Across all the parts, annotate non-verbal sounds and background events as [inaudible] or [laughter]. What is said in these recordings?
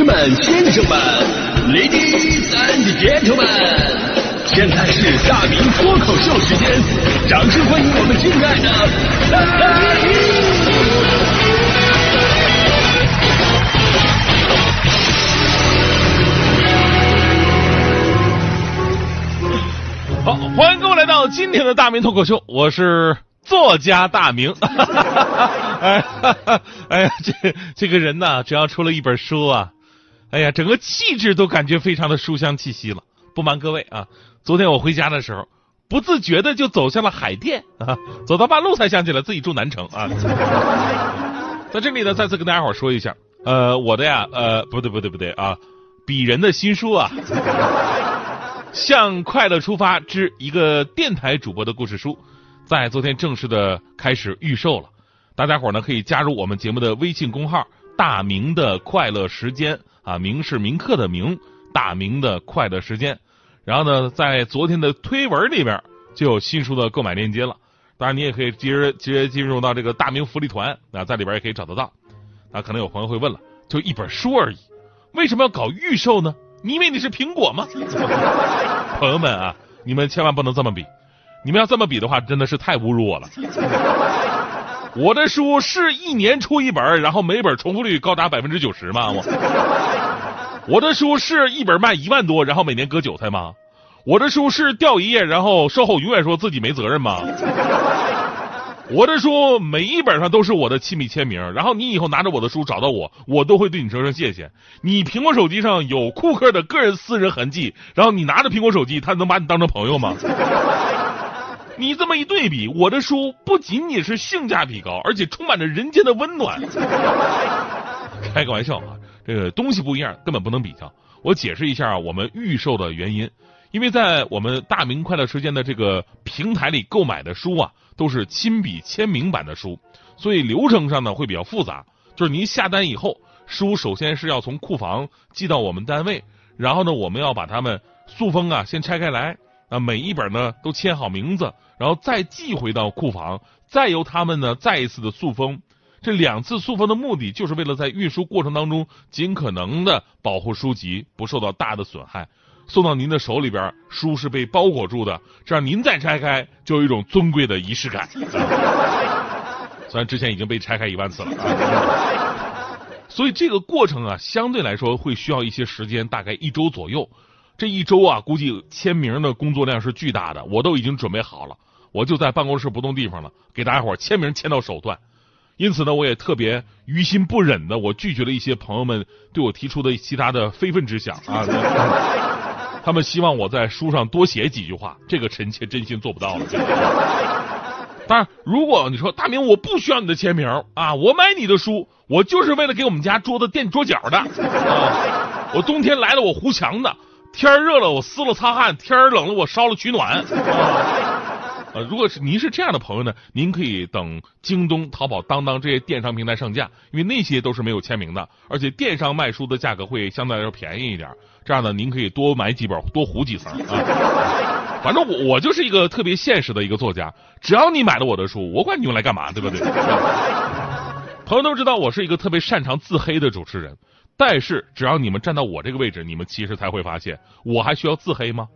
士们、先生们，Ladies and Gentlemen，现在是大明脱口秀时间，掌声欢迎我们敬爱的大明！好，欢迎各位来到今天的大明脱口秀，我是作家大明。[laughs] 哎，[laughs] 哎呀，这这个人呐，只要出了一本书啊，哎呀，整个气质都感觉非常的书香气息了。不瞒各位啊，昨天我回家的时候，不自觉的就走向了海淀 [laughs] 啊，走到半路才想起来自己住南城啊。[laughs] 在这里呢，再次跟大家伙说一下，呃，我的呀，呃，不对不对不对啊，鄙人的新书啊，[laughs]《向快乐出发之一个电台主播的故事书》，在昨天正式的开始预售了。大家伙呢可以加入我们节目的微信公号“大明的快乐时间”啊，名是名刻的名，大明的快乐时间。然后呢，在昨天的推文里边就有新书的购买链接了。当然，你也可以直接直接进入到这个大明福利团啊，在里边也可以找得到。那可能有朋友会问了，就一本书而已，为什么要搞预售呢？你以为你是苹果吗？[laughs] 朋友们啊，你们千万不能这么比，你们要这么比的话，真的是太侮辱我了。[laughs] 我的书是一年出一本，然后每本重复率高达百分之九十吗？我 [laughs] 我的书是一本卖一万多，然后每年割韭菜吗？我的书是掉一页，然后售后永远说自己没责任吗？[laughs] 我的书每一本上都是我的亲笔签名，然后你以后拿着我的书找到我，我都会对你说声谢谢。你苹果手机上有库克的个人私人痕迹，然后你拿着苹果手机，他能把你当成朋友吗？你这么一对比，我的书不仅仅是性价比高，而且充满着人间的温暖。[laughs] 开个玩笑啊，这个东西不一样，根本不能比较。我解释一下我们预售的原因，因为在我们大明快乐时间的这个平台里购买的书啊，都是亲笔签名版的书，所以流程上呢会比较复杂。就是您下单以后，书首先是要从库房寄到我们单位，然后呢，我们要把它们塑封啊，先拆开来。啊，每一本呢都签好名字，然后再寄回到库房，再由他们呢再一次的塑封。这两次塑封的目的，就是为了在运输过程当中尽可能的保护书籍不受到大的损害。送到您的手里边，书是被包裹住的，这样您再拆开就有一种尊贵的仪式感。虽然之前已经被拆开一万次了，[laughs] 所以这个过程啊，相对来说会需要一些时间，大概一周左右。这一周啊，估计签名的工作量是巨大的，我都已经准备好了，我就在办公室不动地方了，给大家伙签名签到手断。因此呢，我也特别于心不忍的，我拒绝了一些朋友们对我提出的其他的非分之想啊。他们希望我在书上多写几句话，这个臣妾真心做不到了。当然，如果你说大明我不需要你的签名啊，我买你的书，我就是为了给我们家桌子垫桌角的啊，我冬天来了我糊墙的。天热了，我撕了擦汗；天冷了，我烧了取暖。呃，[laughs] 如果是您是这样的朋友呢，您可以等京东、淘宝、当当这些电商平台上架，因为那些都是没有签名的，而且电商卖书的价格会相对来说便宜一点。这样呢，您可以多买几本，多糊几层啊。反正我我就是一个特别现实的一个作家，只要你买了我的书，我管你用来干嘛，对不对？朋友都知道我是一个特别擅长自黑的主持人。但是，只要你们站到我这个位置，你们其实才会发现，我还需要自黑吗？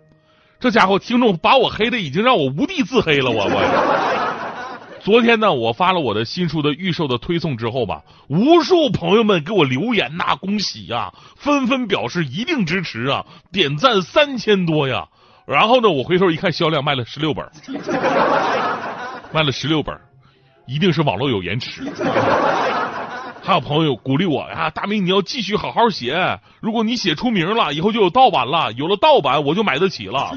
这家伙听众把我黑的已经让我无地自黑了。我我，昨天呢，我发了我的新书的预售的推送之后吧，无数朋友们给我留言呐，恭喜呀，纷纷表示一定支持啊，点赞三千多呀。然后呢，我回头一看销量，卖了十六本，卖了十六本，一定是网络有延迟。[laughs] 还有朋友鼓励我呀，大明你要继续好好写，如果你写出名了，以后就有盗版了，有了盗版我就买得起了。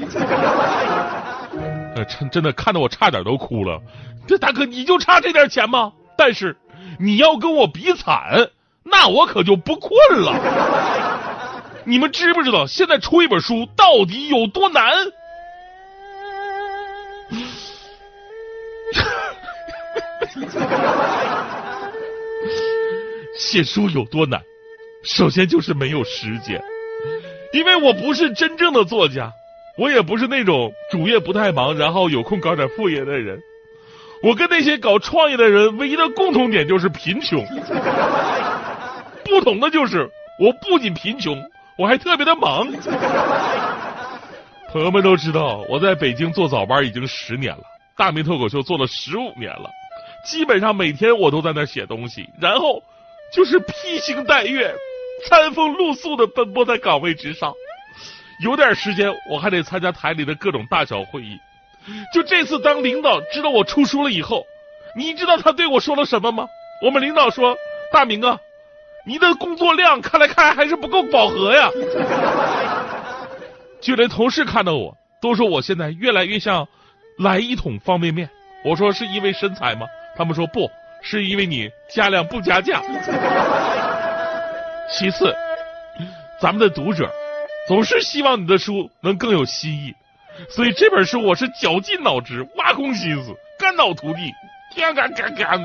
呃，[laughs] 真真的看得我差点都哭了。这大哥你就差这点钱吗？但是你要跟我比惨，那我可就不困了。[laughs] 你们知不知道现在出一本书到底有多难？[laughs] 写书有多难？首先就是没有时间，因为我不是真正的作家，我也不是那种主业不太忙，然后有空搞点副业的人。我跟那些搞创业的人唯一的共同点就是贫穷，不同的就是我不仅贫穷，我还特别的忙。朋友们都知道，我在北京做早班已经十年了，大明脱口秀做了十五年了，基本上每天我都在那写东西，然后就是披星戴月、餐风露宿的奔波在岗位之上。有点时间，我还得参加台里的各种大小会议。就这次，当领导知道我出书了以后，你知道他对我说了什么吗？我们领导说：“大明啊，你的工作量看来看还是不够饱和呀。[laughs] ”就连同事看到我都说我现在越来越像来一桶方便面。我说是因为身材吗？他们说不是因为你加量不加价。其次，咱们的读者。总是希望你的书能更有新意，所以这本书我是绞尽脑汁、挖空心思、肝脑涂地，干干干干，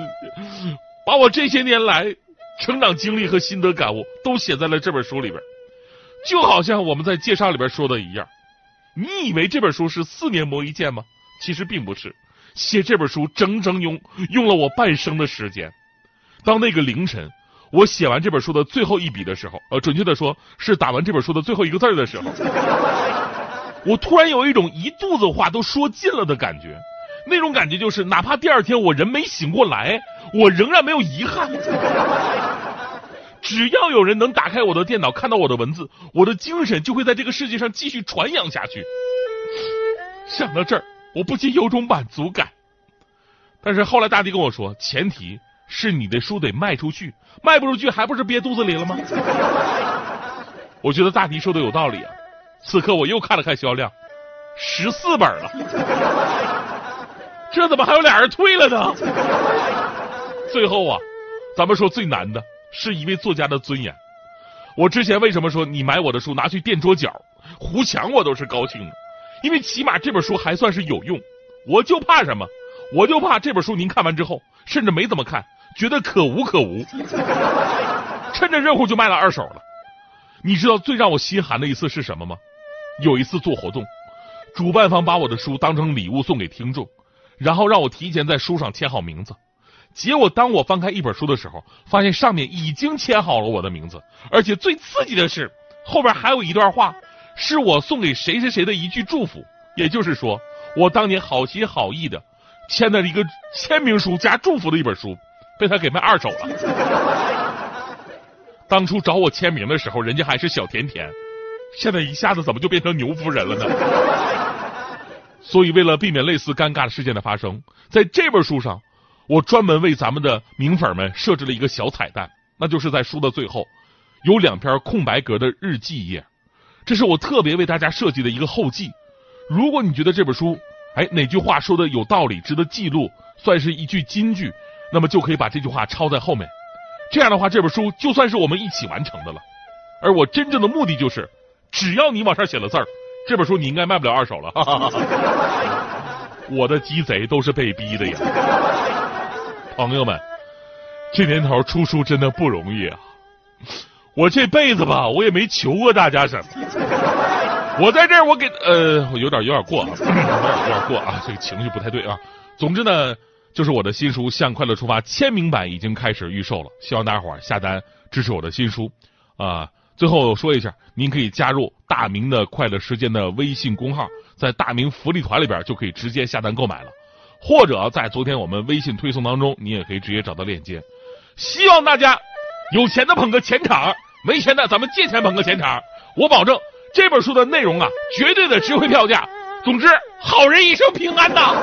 把我这些年来成长经历和心得感悟都写在了这本书里边。就好像我们在介绍里边说的一样，你以为这本书是四年磨一剑吗？其实并不是，写这本书整整用用了我半生的时间。当那个凌晨。我写完这本书的最后一笔的时候，呃，准确的说是打完这本书的最后一个字的时候，我突然有一种一肚子话都说尽了的感觉。那种感觉就是，哪怕第二天我人没醒过来，我仍然没有遗憾。只要有人能打开我的电脑，看到我的文字，我的精神就会在这个世界上继续传扬下去。想到这儿，我不禁有种满足感。但是后来大弟跟我说，前提。是你的书得卖出去，卖不出去还不是憋肚子里了吗？[laughs] 我觉得大迪说的有道理啊。此刻我又看了看销量，十四本了，这怎么还有俩人退了呢？[laughs] 最后啊，咱们说最难的是一位作家的尊严。我之前为什么说你买我的书拿去垫桌角、胡墙，我都是高兴的，因为起码这本书还算是有用。我就怕什么？我就怕这本书您看完之后，甚至没怎么看。觉得可无可无，[laughs] 趁着热乎就卖了二手了。你知道最让我心寒的一次是什么吗？有一次做活动，主办方把我的书当成礼物送给听众，然后让我提前在书上签好名字。结果当我翻开一本书的时候，发现上面已经签好了我的名字，而且最刺激的是后边还有一段话，是我送给谁谁谁的一句祝福。也就是说，我当年好心好意的签的一个签名书加祝福的一本书。被他给卖二手了。当初找我签名的时候，人家还是小甜甜，现在一下子怎么就变成牛夫人了呢？[laughs] 所以，为了避免类似尴尬的事件的发生，在这本书上，我专门为咱们的名粉们设置了一个小彩蛋，那就是在书的最后有两篇空白格的日记页，这是我特别为大家设计的一个后记。如果你觉得这本书，哎，哪句话说的有道理，值得记录，算是一句金句。那么就可以把这句话抄在后面，这样的话，这本书就算是我们一起完成的了。而我真正的目的就是，只要你往上写了字儿，这本书你应该卖不了二手了。[laughs] 我的鸡贼都是被逼的呀，朋友们，这年头出书真的不容易啊！我这辈子吧，我也没求过大家什么。我在这儿，我给呃，我有点有点过啊，有 [coughs] 点有点过啊，这个情绪不太对啊。总之呢。就是我的新书《向快乐出发》签名版已经开始预售了，希望大家伙儿下单支持我的新书啊！最后说一下，您可以加入大明的快乐时间的微信公号，在大明福利团里边就可以直接下单购买了，或者在昨天我们微信推送当中，你也可以直接找到链接。希望大家有钱的捧个钱场，没钱的咱们借钱捧个钱场，我保证这本书的内容啊，绝对的值回票价。总之，好人一生平安呐！